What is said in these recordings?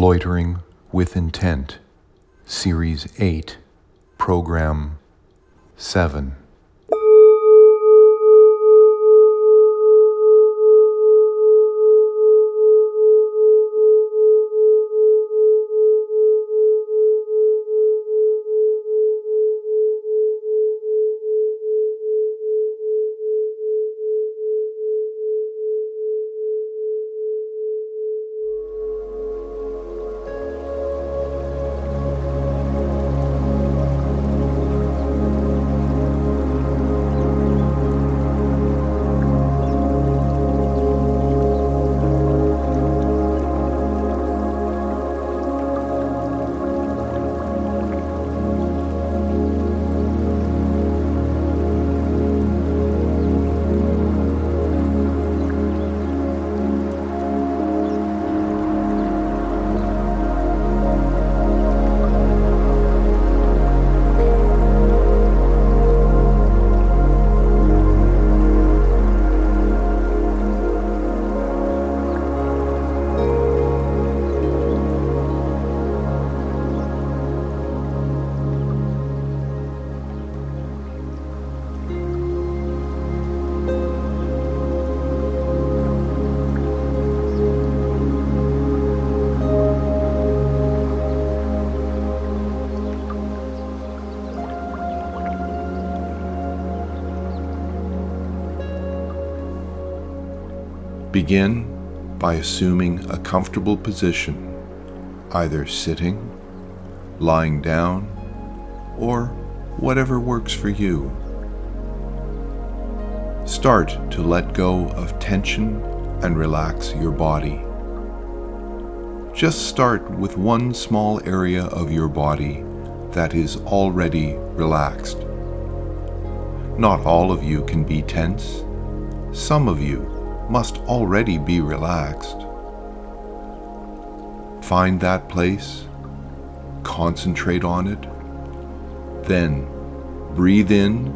Loitering with Intent, Series 8, Program 7. Begin by assuming a comfortable position, either sitting, lying down, or whatever works for you. Start to let go of tension and relax your body. Just start with one small area of your body that is already relaxed. Not all of you can be tense. Some of you must already be relaxed. Find that place, concentrate on it, then breathe in.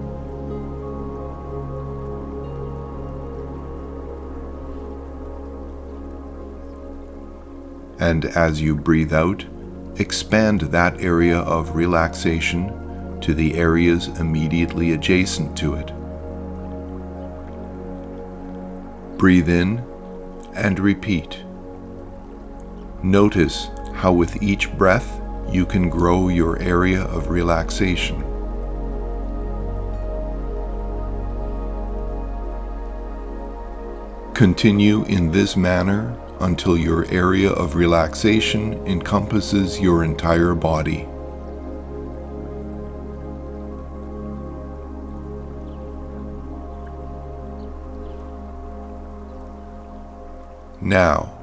And as you breathe out, expand that area of relaxation to the areas immediately adjacent to it. Breathe in and repeat. Notice how with each breath you can grow your area of relaxation. Continue in this manner until your area of relaxation encompasses your entire body. Now,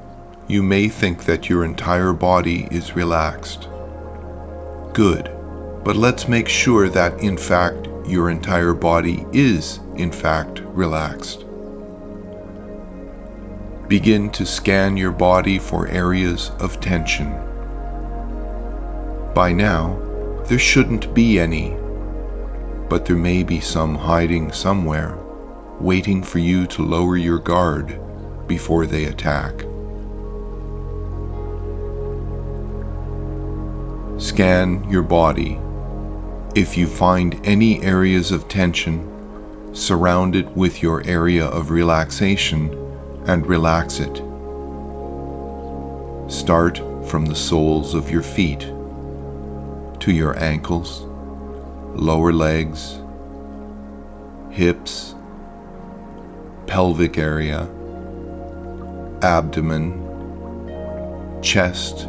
you may think that your entire body is relaxed. Good, but let's make sure that in fact your entire body is in fact relaxed. Begin to scan your body for areas of tension. By now, there shouldn't be any, but there may be some hiding somewhere, waiting for you to lower your guard before they attack. Scan your body. If you find any areas of tension, surround it with your area of relaxation and relax it. Start from the soles of your feet to your ankles, lower legs, hips, pelvic area abdomen, chest,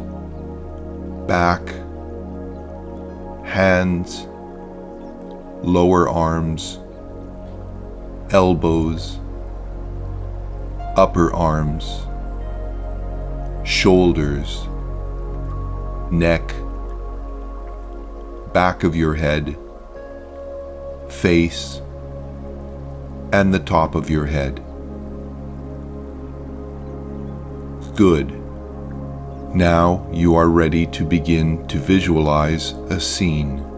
back, hands, lower arms, elbows, upper arms, shoulders, neck, back of your head, face, and the top of your head. Good. Now you are ready to begin to visualize a scene.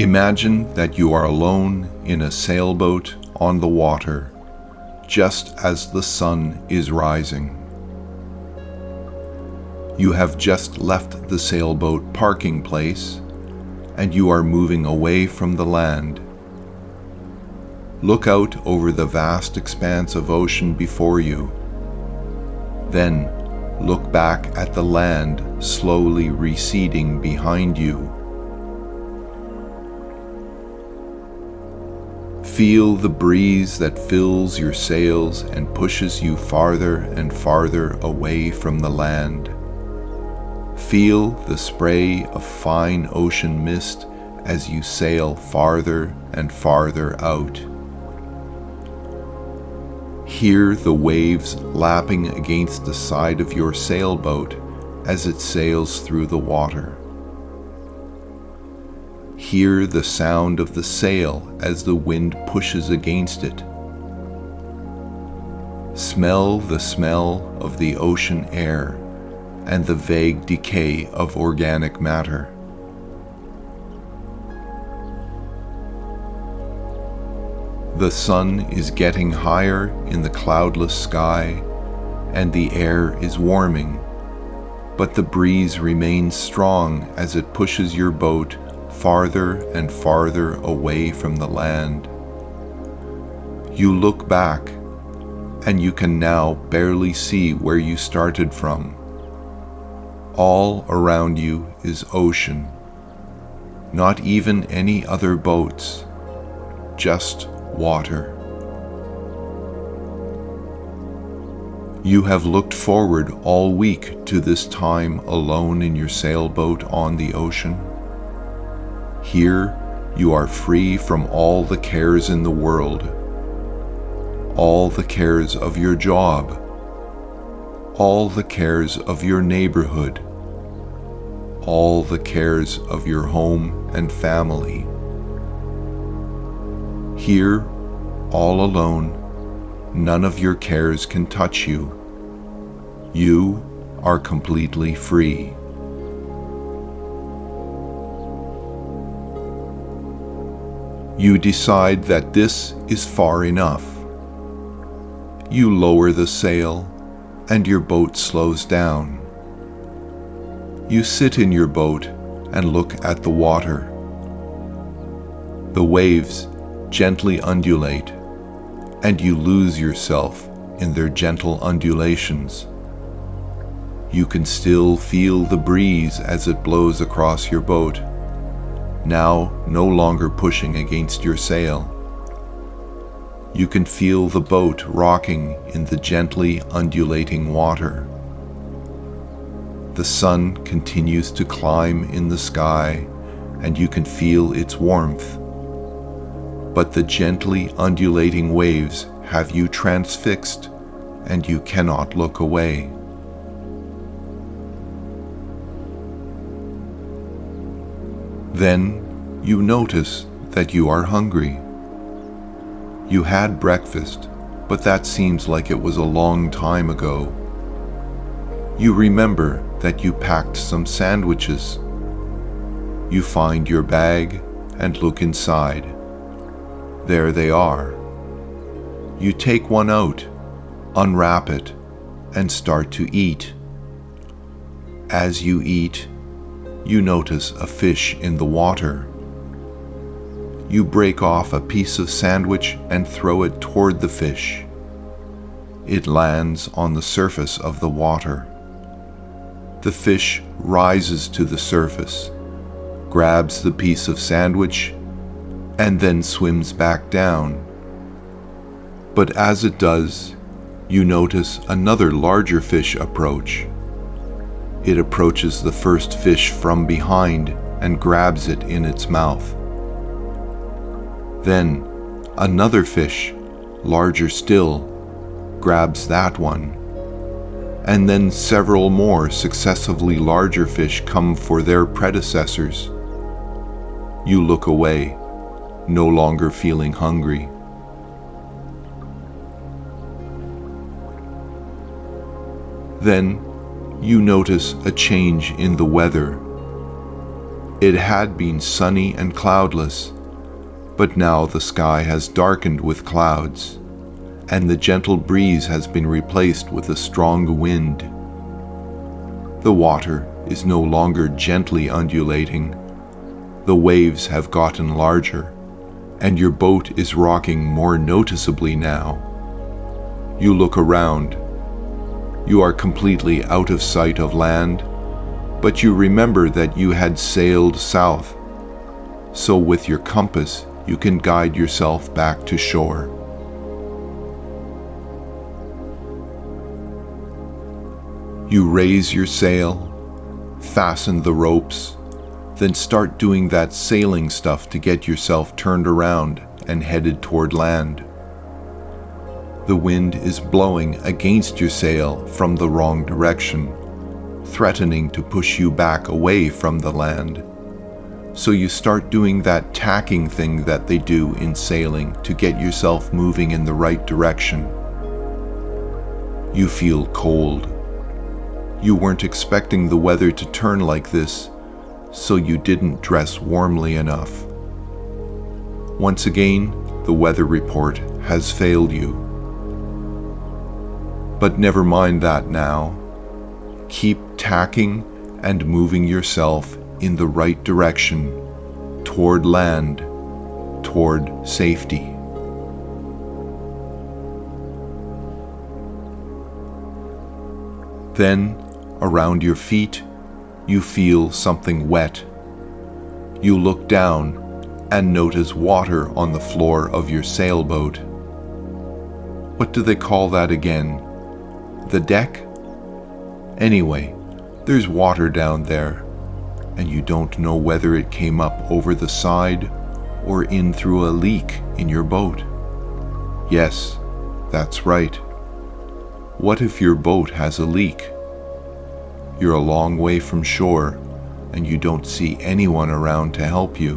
Imagine that you are alone in a sailboat on the water just as the sun is rising. You have just left the sailboat parking place and you are moving away from the land. Look out over the vast expanse of ocean before you. Then look back at the land slowly receding behind you. Feel the breeze that fills your sails and pushes you farther and farther away from the land. Feel the spray of fine ocean mist as you sail farther and farther out. Hear the waves lapping against the side of your sailboat as it sails through the water. Hear the sound of the sail as the wind pushes against it. Smell the smell of the ocean air and the vague decay of organic matter. The sun is getting higher in the cloudless sky, and the air is warming, but the breeze remains strong as it pushes your boat farther and farther away from the land. You look back, and you can now barely see where you started from. All around you is ocean, not even any other boats, just water. You have looked forward all week to this time alone in your sailboat on the ocean. Here you are free from all the cares in the world, all the cares of your job, all the cares of your neighborhood, all the cares of your home and family. Here, all alone, none of your cares can touch you. You are completely free. You decide that this is far enough. You lower the sail and your boat slows down. You sit in your boat and look at the water. The waves gently undulate, and you lose yourself in their gentle undulations. You can still feel the breeze as it blows across your boat, now no longer pushing against your sail. You can feel the boat rocking in the gently undulating water. The sun continues to climb in the sky, and you can feel its warmth. But the gently undulating waves have you transfixed, and you cannot look away. Then you notice that you are hungry. You had breakfast, but that seems like it was a long time ago. You remember that you packed some sandwiches. You find your bag and look inside. There they are. You take one out, unwrap it, and start to eat. As you eat, you notice a fish in the water. You break off a piece of sandwich and throw it toward the fish. It lands on the surface of the water. The fish rises to the surface, grabs the piece of sandwich, and then swims back down. But as it does, you notice another larger fish approach. It approaches the first fish from behind and grabs it in its mouth. Then another fish, larger still, grabs that one and then several more successively larger fish come for their predecessors. You look away, no longer feeling hungry. Then you notice a change in the weather. It had been sunny and cloudless, but now the sky has darkened with clouds, and the gentle breeze has been replaced with a strong wind. The water is no longer gently undulating, the waves have gotten larger, and your boat is rocking more noticeably now. You look around. You are completely out of sight of land, but you remember that you had sailed south, so with your compass you can guide yourself back to shore. You raise your sail, fasten the ropes, then start doing that sailing stuff to get yourself turned around and headed toward land. The wind is blowing against your sail from the wrong direction, threatening to push you back away from the land. So you start doing that tacking thing that they do in sailing to get yourself moving in the right direction. You feel cold. You weren't expecting the weather to turn like this, so you didn't dress warmly enough. Once again, the weather report has failed you. But never mind that now. Keep tacking and moving yourself in the right direction toward land, toward safety. Then, around your feet, you feel something wet. You look down and notice water on the floor of your sailboat. What do they call that again? The deck? Anyway, there's water down there and you don't know whether it came up over the side or in through a leak in your boat. Yes, that's right. What if your boat has a leak? You're a long way from shore and you don't see anyone around to help you.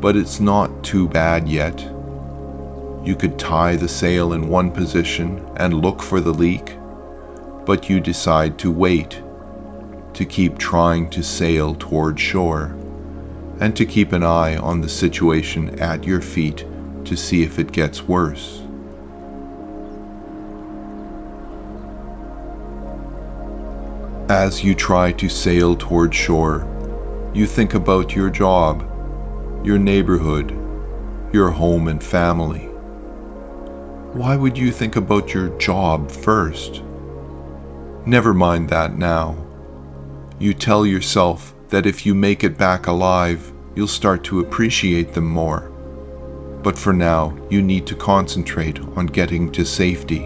But it's not too bad yet. You could tie the sail in one position and look for the leak, but you decide to wait to keep trying to sail toward shore, and to keep an eye on the situation at your feet to see if it gets worse. As you try to sail toward shore, you think about your job, your neighborhood, your home and family. Why would you think about your job first? Never mind that now. You tell yourself that if you make it back alive, you'll start to appreciate them more. But for now, you need to concentrate on getting to safety.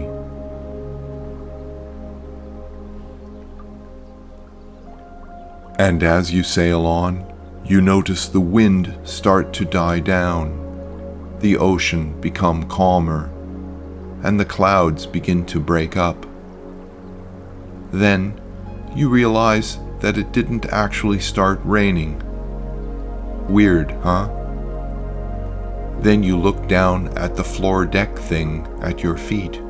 And as you sail on, you notice the wind start to die down, the ocean become calmer, and the clouds begin to break up. Then you realize that it didn't actually start raining. Weird, huh? Then you look down at the floor deck thing at your feet.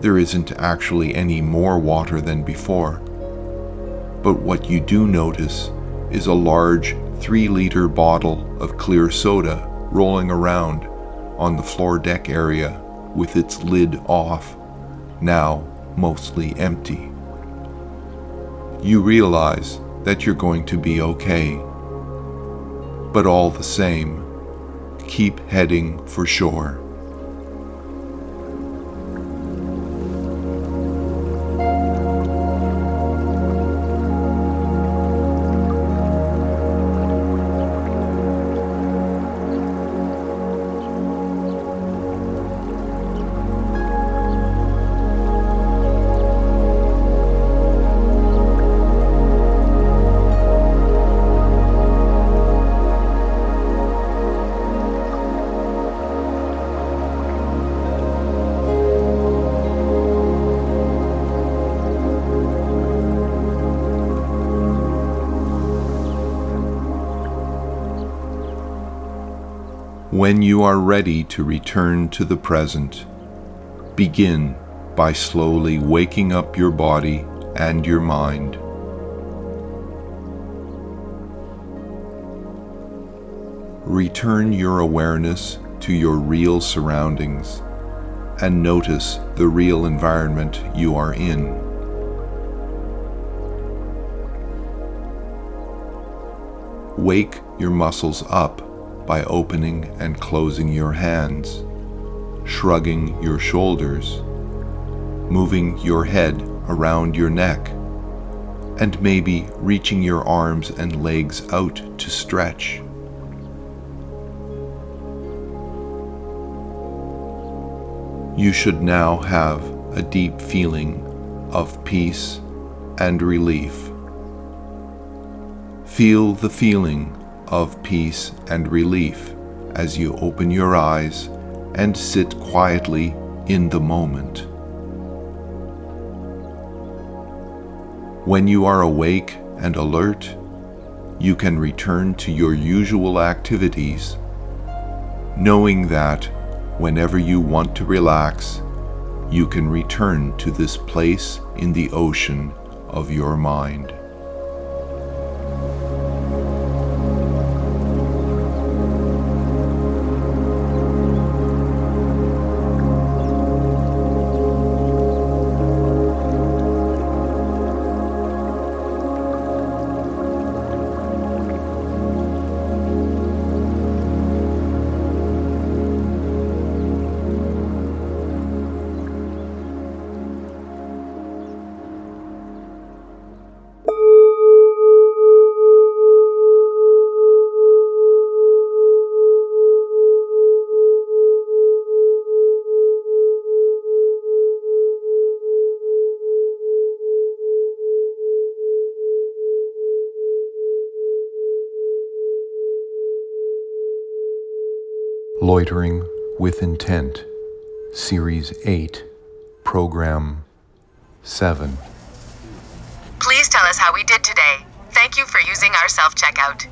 There isn't actually any more water than before. But what you do notice is a large 3 liter bottle of clear soda rolling around on the floor deck area with its lid off, now mostly empty you realize that you're going to be okay. But all the same, keep heading for shore. When you are ready to return to the present, begin by slowly waking up your body and your mind. Return your awareness to your real surroundings and notice the real environment you are in. Wake your muscles up by opening and closing your hands, shrugging your shoulders, moving your head around your neck, and maybe reaching your arms and legs out to stretch. You should now have a deep feeling of peace and relief. Feel the feeling of peace and relief as you open your eyes and sit quietly in the moment. When you are awake and alert, you can return to your usual activities, knowing that whenever you want to relax, you can return to this place in the ocean of your mind. Loitering with Intent, Series 8, Program 7. Please tell us how we did today. Thank you for using our self checkout.